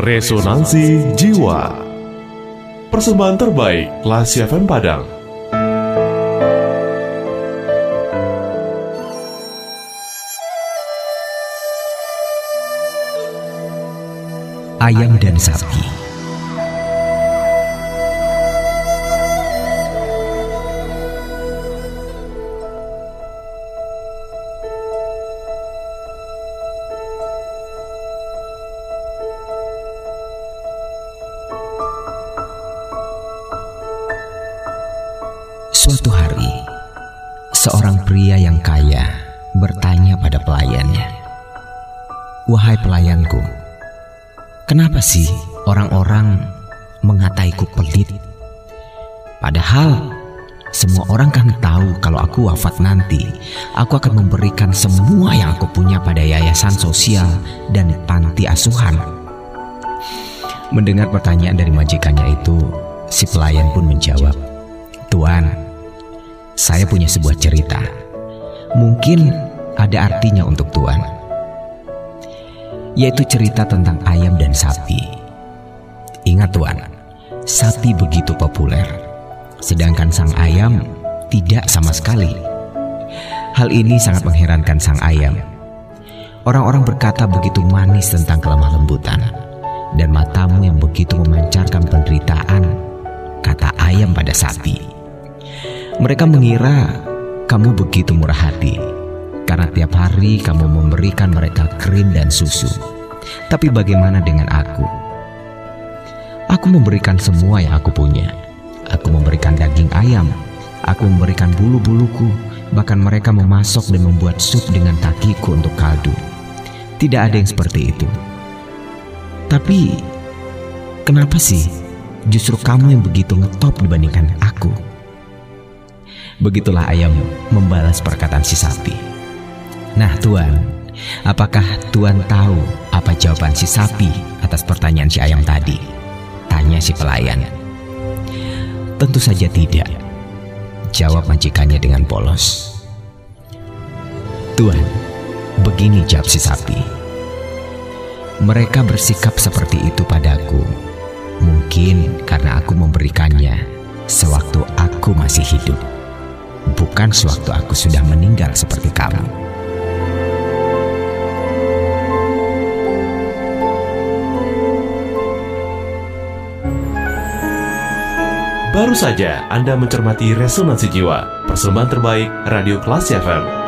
Resonansi Jiwa. Persembahan terbaik Lasi FM Padang. Ayam dan Sapi Suatu hari, seorang pria yang kaya bertanya pada pelayannya, "Wahai pelayanku, kenapa sih orang-orang mengataiku pelit? Padahal semua orang kan tahu kalau aku wafat nanti, aku akan memberikan semua yang aku punya pada yayasan sosial dan panti asuhan." Mendengar pertanyaan dari majikannya itu, si pelayan pun menjawab, Tuan, saya punya sebuah cerita. Mungkin ada artinya untuk Tuan. Yaitu cerita tentang ayam dan sapi. Ingat Tuan, sapi begitu populer, sedangkan sang ayam tidak sama sekali. Hal ini sangat mengherankan sang ayam. Orang-orang berkata begitu manis tentang kelemah lembutan dan matamu yang begitu memancarkan penderitaan, kata ayam pada sapi. Mereka mengira kamu begitu murah hati karena tiap hari kamu memberikan mereka krim dan susu. Tapi bagaimana dengan aku? Aku memberikan semua yang aku punya. Aku memberikan daging ayam. Aku memberikan bulu-buluku. Bahkan mereka memasok dan membuat sup dengan kakiku untuk kaldu. Tidak ada yang seperti itu. Tapi kenapa sih justru kamu yang begitu ngetop dibandingkan aku? Begitulah ayam membalas perkataan si sapi. Nah tuan, apakah tuan tahu apa jawaban si sapi atas pertanyaan si ayam tadi? Tanya si pelayan. Tentu saja tidak. Jawab majikannya dengan polos. Tuan, begini jawab si sapi. Mereka bersikap seperti itu padaku. Mungkin karena aku memberikannya sewaktu aku masih hidup bukan sewaktu aku sudah meninggal seperti kamu. Baru saja Anda mencermati Resonansi Jiwa Persembahan terbaik Radio Kelas FM